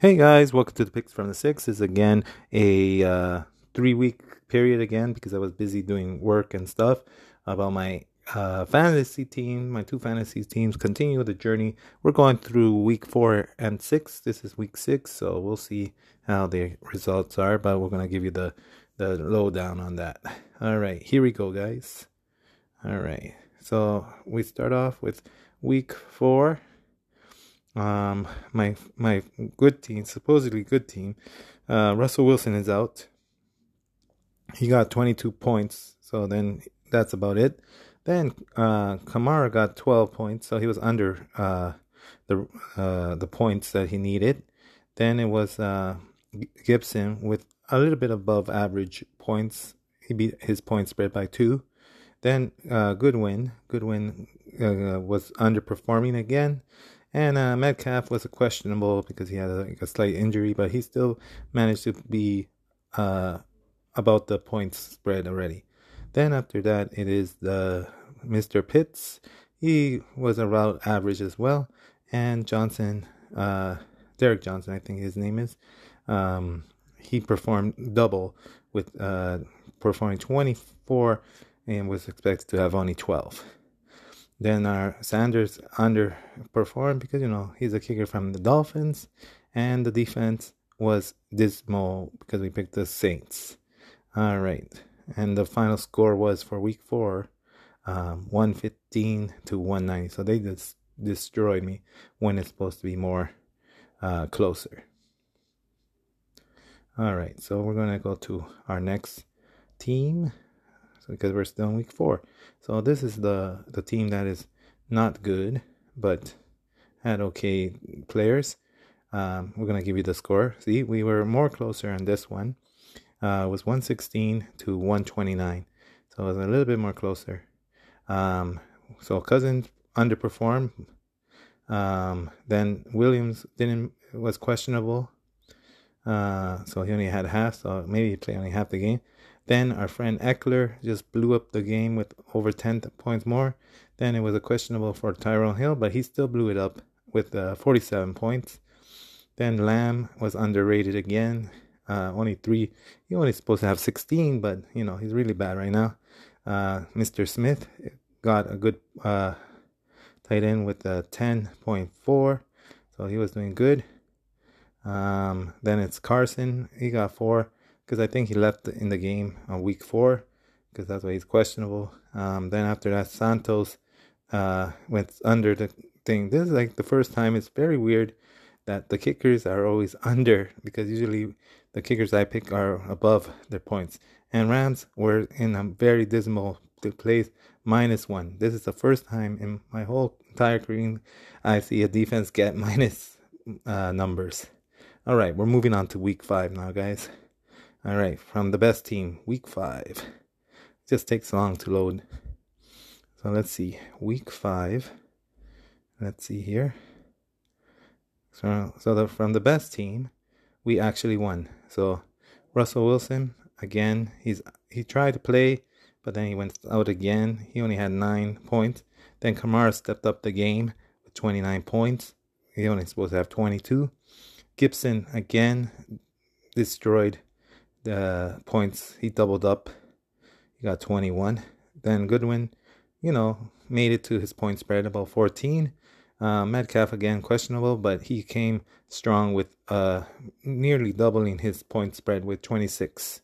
Hey guys, welcome to the picks from the six. This is again a uh, three week period again because I was busy doing work and stuff about my uh, fantasy team. My two fantasy teams continue the journey. We're going through week four and six. This is week six, so we'll see how the results are. But we're gonna give you the the lowdown on that. All right, here we go, guys. All right, so we start off with week four um, my my good team, supposedly good team, uh, Russell Wilson is out. He got 22 points, so then that's about it. Then uh, Kamara got 12 points, so he was under uh, the uh, the points that he needed. Then it was uh, Gibson with a little bit above average points. He beat his point spread by two. Then uh, Goodwin, Goodwin uh, was underperforming again. And uh, Metcalf was questionable because he had a, like a slight injury, but he still managed to be uh, about the points spread already. Then after that, it is the Mr. Pitts. He was around average as well. And Johnson, uh, Derek Johnson, I think his name is. Um, he performed double with uh, performing 24 and was expected to have only 12. Then our Sanders underperformed because you know he's a kicker from the Dolphins, and the defense was dismal because we picked the Saints. All right, and the final score was for Week Four, um, one fifteen to one ninety. So they just destroyed me when it's supposed to be more uh, closer. All right, so we're gonna go to our next team because we're still in week four. So this is the the team that is not good, but had okay players. Um, we're gonna give you the score. See, we were more closer on this one. Uh, was 116 to 129, so it was a little bit more closer. Um, so Cousins underperformed. Um, then Williams didn't was questionable. Uh, so he only had half, so maybe he played only half the game. Then our friend Ekeler just blew up the game with over 10 points more. Then it was a questionable for Tyrone Hill, but he still blew it up with uh, 47 points. Then Lamb was underrated again. Uh, only three. He only supposed to have 16, but you know he's really bad right now. Uh, Mr. Smith got a good uh, tight end with a 10.4, so he was doing good. Um, then it's Carson. He got four because I think he left in the game on week four because that's why he's questionable. Um, then after that, Santos uh, went under the thing. This is like the first time. It's very weird that the kickers are always under because usually the kickers I pick are above their points. And Rams were in a very dismal place, minus one. This is the first time in my whole entire career I see a defense get minus uh, numbers. All right, we're moving on to week five now, guys. All right, from the best team, week five. It just takes long to load. So let's see, week five. Let's see here. So, so the, from the best team, we actually won. So Russell Wilson again. He's he tried to play, but then he went out again. He only had nine points. Then Kamara stepped up the game with 29 points. He only supposed to have 22. Gibson again destroyed the points. He doubled up. He got 21. Then Goodwin, you know, made it to his point spread about 14. Uh, Metcalf again questionable, but he came strong with uh, nearly doubling his point spread with 26.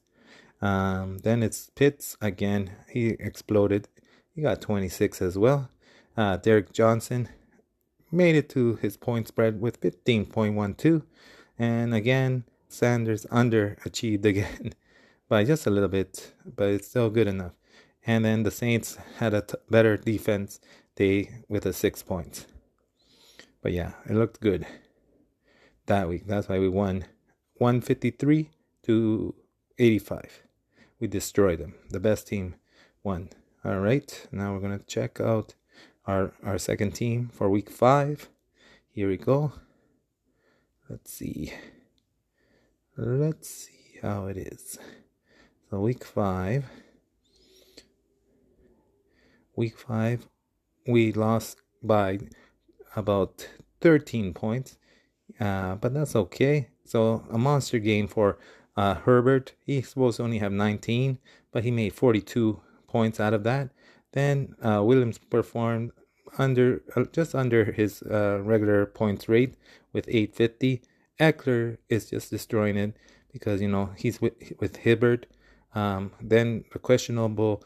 Um, then it's Pitts again. He exploded. He got 26 as well. Uh, Derek Johnson made it to his point spread with 15.12. And again, Sanders underachieved again by just a little bit, but it's still good enough. And then the Saints had a t- better defense day with a six points. But yeah, it looked good that week. That's why we won 153 to 85. We destroyed them. The best team won. All right, now we're gonna check out our our second team for week five. Here we go. Let's see. Let's see how it is. So week five. Week five, we lost by about 13 points, uh, but that's okay. So a monster game for uh, Herbert. He's supposed to only have 19, but he made 42 points out of that. Then uh, Williams performed under uh, just under his uh, regular points rate with 850. Ekeler is just destroying it because you know he's with with Herbert. Um, then a questionable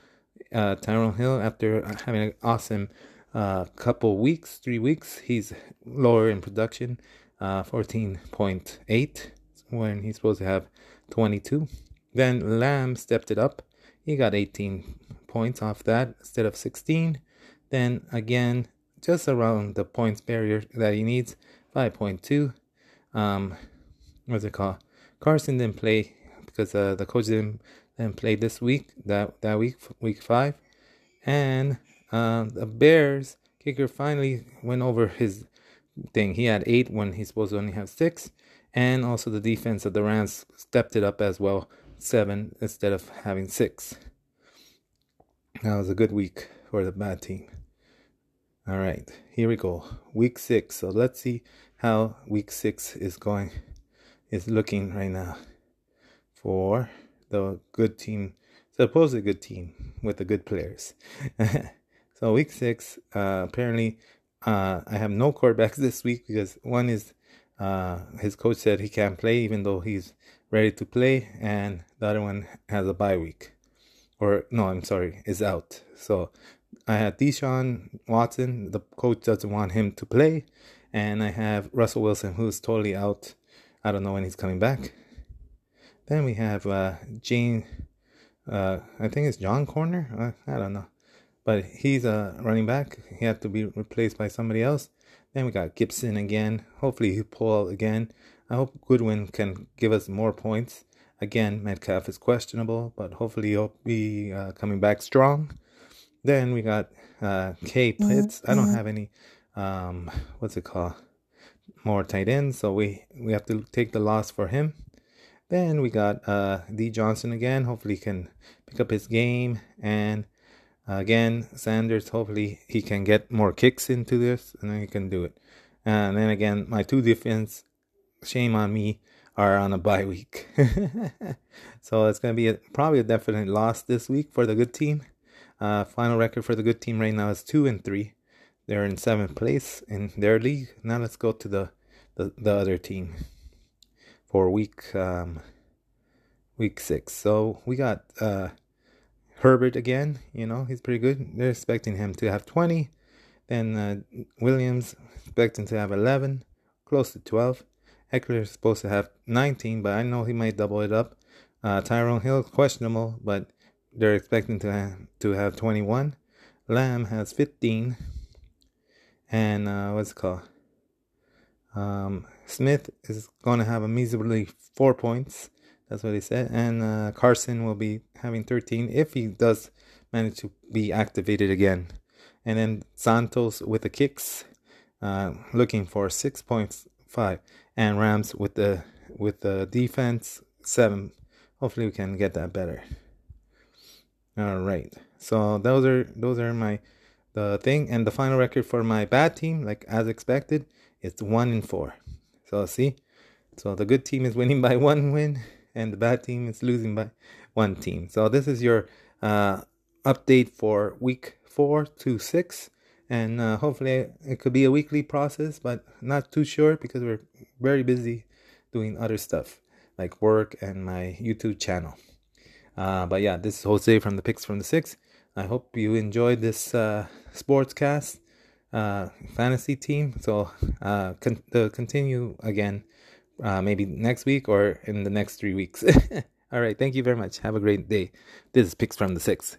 uh, Tyrone Hill after having an awesome uh, couple weeks, three weeks, he's lower in production, uh, 14.8 when he's supposed to have 22. Then Lamb stepped it up. He got 18 points off that instead of 16. Then again, just around the points barrier that he needs, 5.2. Um, what's it called? Carson didn't play because uh, the coach didn't, didn't play this week, that, that week, week five. And uh, the Bears kicker finally went over his thing. He had eight when he's supposed to only have six. And also the defense of the Rams stepped it up as well, seven instead of having six. That was a good week for the bad team. All right, here we go. Week six. So let's see how week six is going, is looking right now for the good team, supposedly good team with the good players. so week six, uh, apparently, uh, I have no quarterbacks this week because one is uh, his coach said he can't play even though he's ready to play, and the other one has a bye week, or no, I'm sorry, is out. So I had Deshaun Watson. The coach doesn't want him to play. And I have Russell Wilson, who's totally out. I don't know when he's coming back. Then we have uh, Jane, uh, I think it's John Corner. Uh, I don't know. But he's a running back. He had to be replaced by somebody else. Then we got Gibson again. Hopefully he pull out again. I hope Goodwin can give us more points. Again, Metcalf is questionable, but hopefully he'll be uh, coming back strong. Then we got uh, K Pitts. I don't have any, um, what's it called? More tight ends, so we we have to take the loss for him. Then we got uh, D Johnson again. Hopefully, he can pick up his game. And again, Sanders. Hopefully, he can get more kicks into this, and then he can do it. And then again, my two defense. Shame on me are on a bye week. so it's going to be a, probably a definite loss this week for the good team. Uh, final record for the good team right now is two and three. They're in seventh place in their league. Now let's go to the the, the other team for week um, week six. So we got uh, Herbert again. You know he's pretty good. They're expecting him to have twenty. Then uh, Williams expecting to have eleven, close to twelve. Ekeler is supposed to have 19, but I know he might double it up. Uh, Tyrone Hill questionable, but they're expecting to have, to have 21. Lamb has 15. And uh, what's it called? Um, Smith is going to have a measly four points. That's what he said. And uh, Carson will be having 13 if he does manage to be activated again. And then Santos with the kicks, uh, looking for 6.5. And Rams with the with the defense, 7. Hopefully we can get that better. All right. So those are those are my the thing and the final record for my bad team, like as expected, it's one in four. So see, so the good team is winning by one win, and the bad team is losing by one team. So this is your uh, update for week four to six, and uh, hopefully it could be a weekly process, but not too sure because we're very busy doing other stuff like work and my YouTube channel. Uh, but yeah, this is Jose from the Picks from the Six. I hope you enjoyed this uh, sportscast uh, fantasy team. So uh, con- continue again, uh, maybe next week or in the next three weeks. All right, thank you very much. Have a great day. This is Picks from the Six.